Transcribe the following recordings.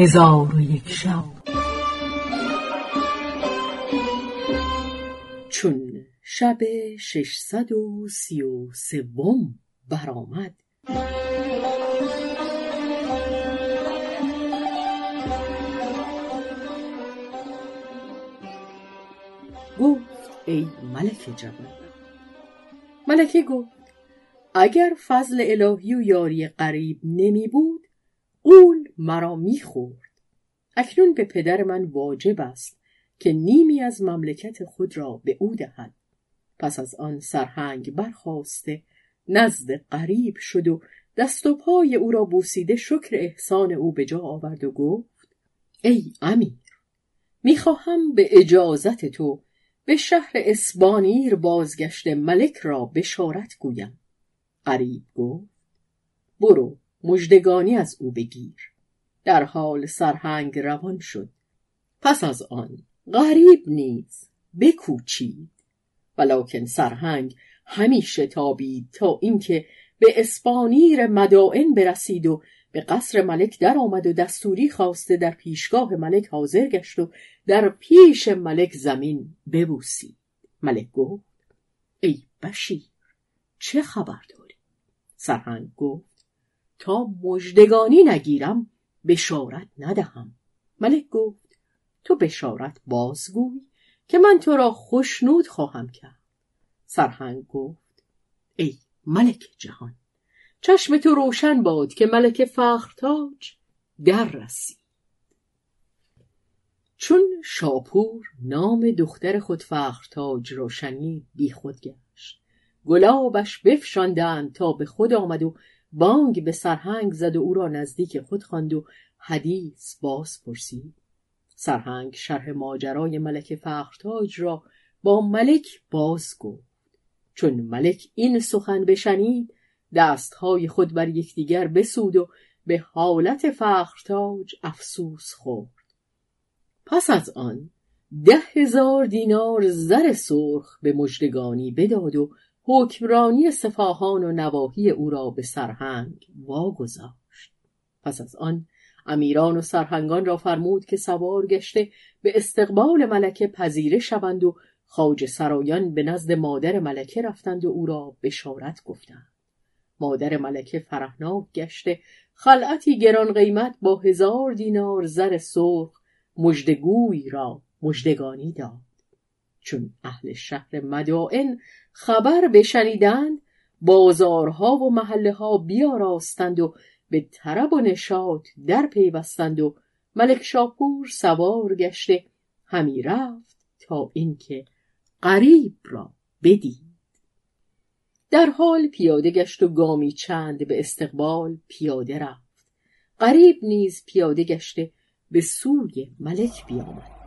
هزار و یک شب. چون شب ششصد و سی و سوم برآمد. گفت ای ملک جوان ملکه گفت اگر فضل الهی و یاری قریب نمی بود مرا می‌خورد. اکنون به پدر من واجب است که نیمی از مملکت خود را به او دهد. پس از آن سرهنگ برخواسته نزد قریب شد و دست و پای او را بوسیده شکر احسان او به جا آورد و گفت ای امیر می‌خواهم به اجازت تو به شهر اسبانیر بازگشته ملک را بشارت گویم. قریب گفت برو مژدگانی از او بگیر. در حال سرهنگ روان شد. پس از آن غریب نیز بکوچید. ولکن سرهنگ همیشه تابید تا اینکه به اسپانیر مدائن برسید و به قصر ملک در آمد و دستوری خواسته در پیشگاه ملک حاضر گشت و در پیش ملک زمین ببوسید. ملک گفت ای بشیر چه خبر داری؟ سرهنگ گفت تا مژدگانی نگیرم بشارت ندهم. ملک گفت تو بشارت بازگوی که من تو را خوشنود خواهم کرد. سرهنگ گفت ای ملک جهان چشم تو روشن باد که ملک فخرتاج در رسید چون شاپور نام دختر خود فخرتاج را شنید بی خود گشت. گلابش بفشاندند تا به خود آمد و بانگ به سرهنگ زد و او را نزدیک خود خواند و حدیث باز پرسید. سرهنگ شرح ماجرای ملک فخرتاج را با ملک باز گفت. چون ملک این سخن بشنید دستهای خود بر یکدیگر بسود و به حالت فخرتاج افسوس خورد. پس از آن ده هزار دینار زر سرخ به مژدگانی بداد و حکمرانی سفاهان و نواحی او را به سرهنگ واگذاشت. پس از آن امیران و سرهنگان را فرمود که سوار گشته به استقبال ملکه پذیره شوند و خواجه سرایان به نزد مادر ملکه رفتند و او را بشارت گفتند. مادر ملکه فرحناک گشته خلعتی گران قیمت با هزار دینار زر سرخ مژدگوی را مژدگانی داد. چون اهل شهر مدائن خبر بشنیدند بازارها و محله ها بیاراستند و به طرب و نشاط در پیوستند و ملک شاپور سوار گشته همی رفت تا اینکه قریب را بدید. در حال پیاده گشت و گامی چند به استقبال پیاده رفت. قریب نیز پیاده گشته به سوی ملک بیامد.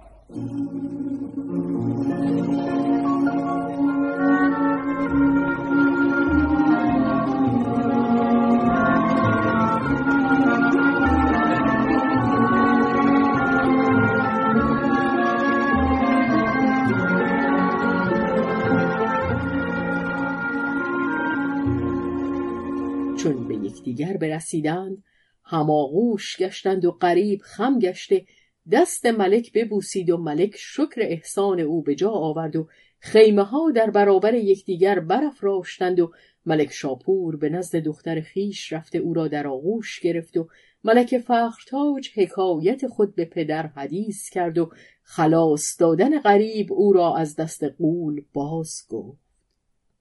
برسیدند هماغوش گشتند و قریب خم گشته. دست ملک ببوسید و ملک شکر احسان او به جا آورد و خیمه ها در برابر یکدیگر برافراشتند و ملک شاپور به نزد دختر خیش رفته او را در آغوش گرفت و ملک فخرتاج حکایت خود به پدر حدیث کرد و خلاص دادن غریب او را از دست قول باز گفت.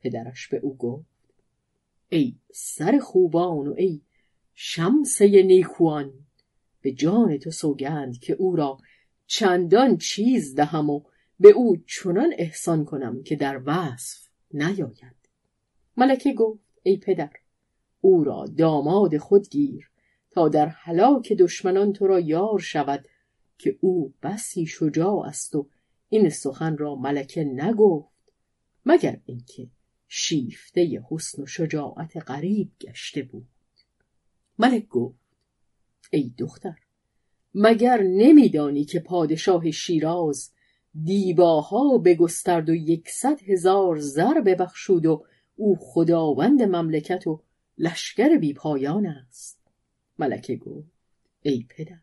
پدرش به او گفت ای سر خوبان و ای شمسه نیکوان. به جان تو سوگند که او را چندان چیز دهم و به او چنان احسان کنم که در وصف نیاید. ملکه گفت ای پدر او را داماد خود گیر تا در هلاک دشمنان تو را یار شود که او بسی شجاع است و این سخن را ملکه نگفت مگر اینکه شیفته حسن و شجاعت غریب گشته بود. ملک گفت ای دختر مگر نمیدانی که پادشاه شیراز دیباها بگسترد و یکصد هزار زر ببخشود و او خداوند مملکت و لشکر بی پایان است؟ ملکه گفت ای پدر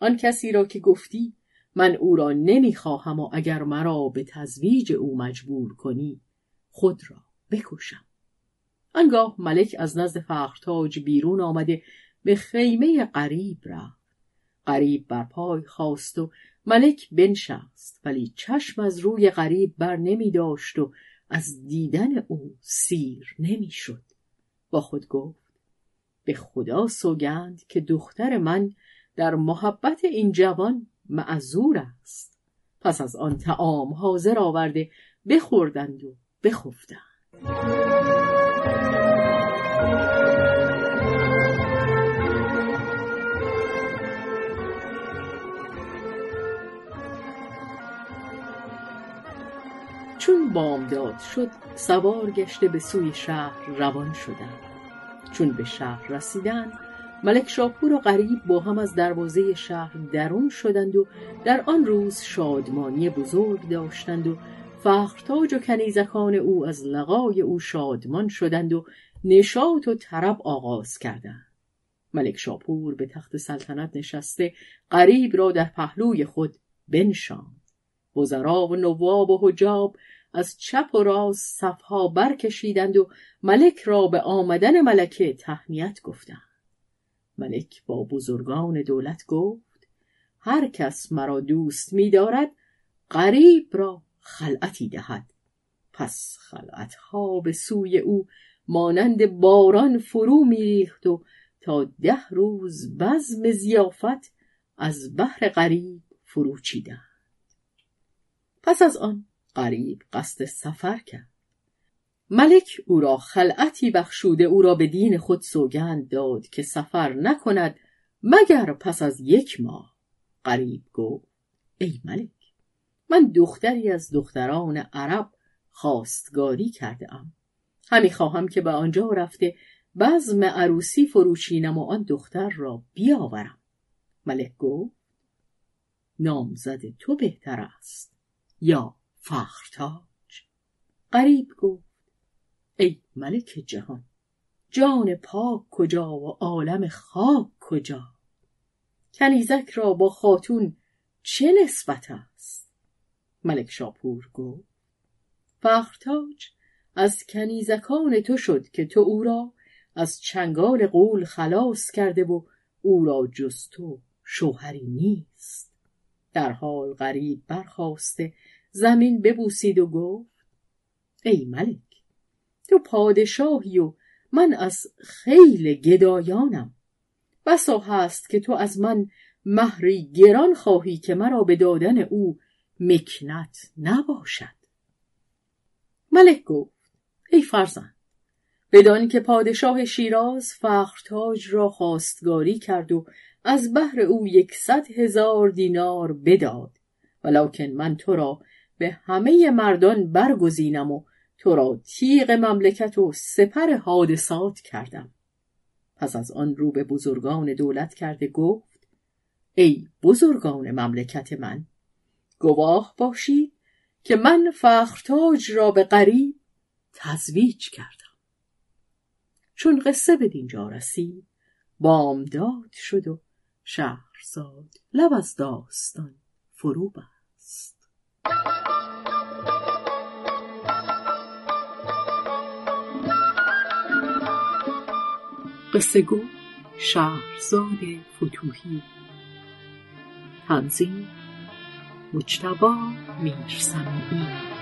آن کسی را که گفتی من او را نمی‌خواهم و اگر مرا به تزویج او مجبور کنی خود را بکشم. آنگاه ملک از نزد فخرتاج بیرون آمده به خیمه قریب رفت. قریب بر پای خواست و ملک بنشست ولی چشم از روی غریب بر نمی داشت و از دیدن او سیر نمی‌شد با خود گفت به خدا سوگند که دختر من در محبت این جوان معذور است. پس از آن تعام حاضر آورده بخوردند و بخفتند. چون بامداد شد سوار گشته به سوی شهر روان شدند. چون به شهر رسیدند ملک شاپور و غریب با هم از دروازه شهر درون شدند و در آن روز شادمانی بزرگ داشتند و فخرتاج و کنیزکان او از لقای او شادمان شدند و نشاط و طرب آغاز کردند. ملک شاپور به تخت سلطنت نشسته غریب را در پهلوی خود بنشاند. وزرا و نواب و حجاب از چپ و راست صفها برکشیدند و ملک را به آمدن ملکه تهنیت گفتند. ملک با بزرگان دولت گفت هر کس مرا دوست می دارد غریب را خلعتی دهد. پس خلعتها به سوی او مانند باران فرو میریخت و تا ده روز بزم زیافت از بحر غریب فرو پس از آن غریب قصد سفر کرد. ملک او را خلعتی بخشوده او را به دین خود سوگند داد که سفر نکند مگر پس از یک ماه. غریب گفت ای ملک من دختری از دختران عرب خواستگاری کرده ام. همی خواهم که به آنجا رفته بزم عروسی فروشینم و آن دختر را بیاورم. ملک گفت نامزد تو بهتر است. یا فخرتاج قریب گفت ای ملک جهان جان پاک کجا و عالم خاک کجا؟ کنیزک را با خاتون چه نسبت است؟ ملک شاپور گفت فخرتاج از کنیزکان تو شد که تو او را از چنگال قول خلاص کرده و او را جز تو شوهری نیست. در حال غریب برخواسته زمین ببوسید و گفت ای ملک تو پادشاهی و من از خیل گدایانم. بسا هست که تو از من مهری گران خواهی که مرا به دادن او مکنت نباشد. ملک گفت ای فرزند بدان که پادشاه شیراز فخرتاج را خواستگاری کرد و از بهر او یکصد هزار دینار بداد. ولکن من تو را به همه مردان برگزینم و تو را تیغ مملکت و سپر حادثات کردم. پس از آن رو به بزرگان دولت کرده گفت ای بزرگان مملکت من گواه باشید که من فخرتاج را به قریب تزویج کردم. چون قصه به دینجا رسید بامداد شد و شهرزاد لب از داستان فرو بست قصه گو شهرزاد فتوهی. تنظیم مجتبا میرسمی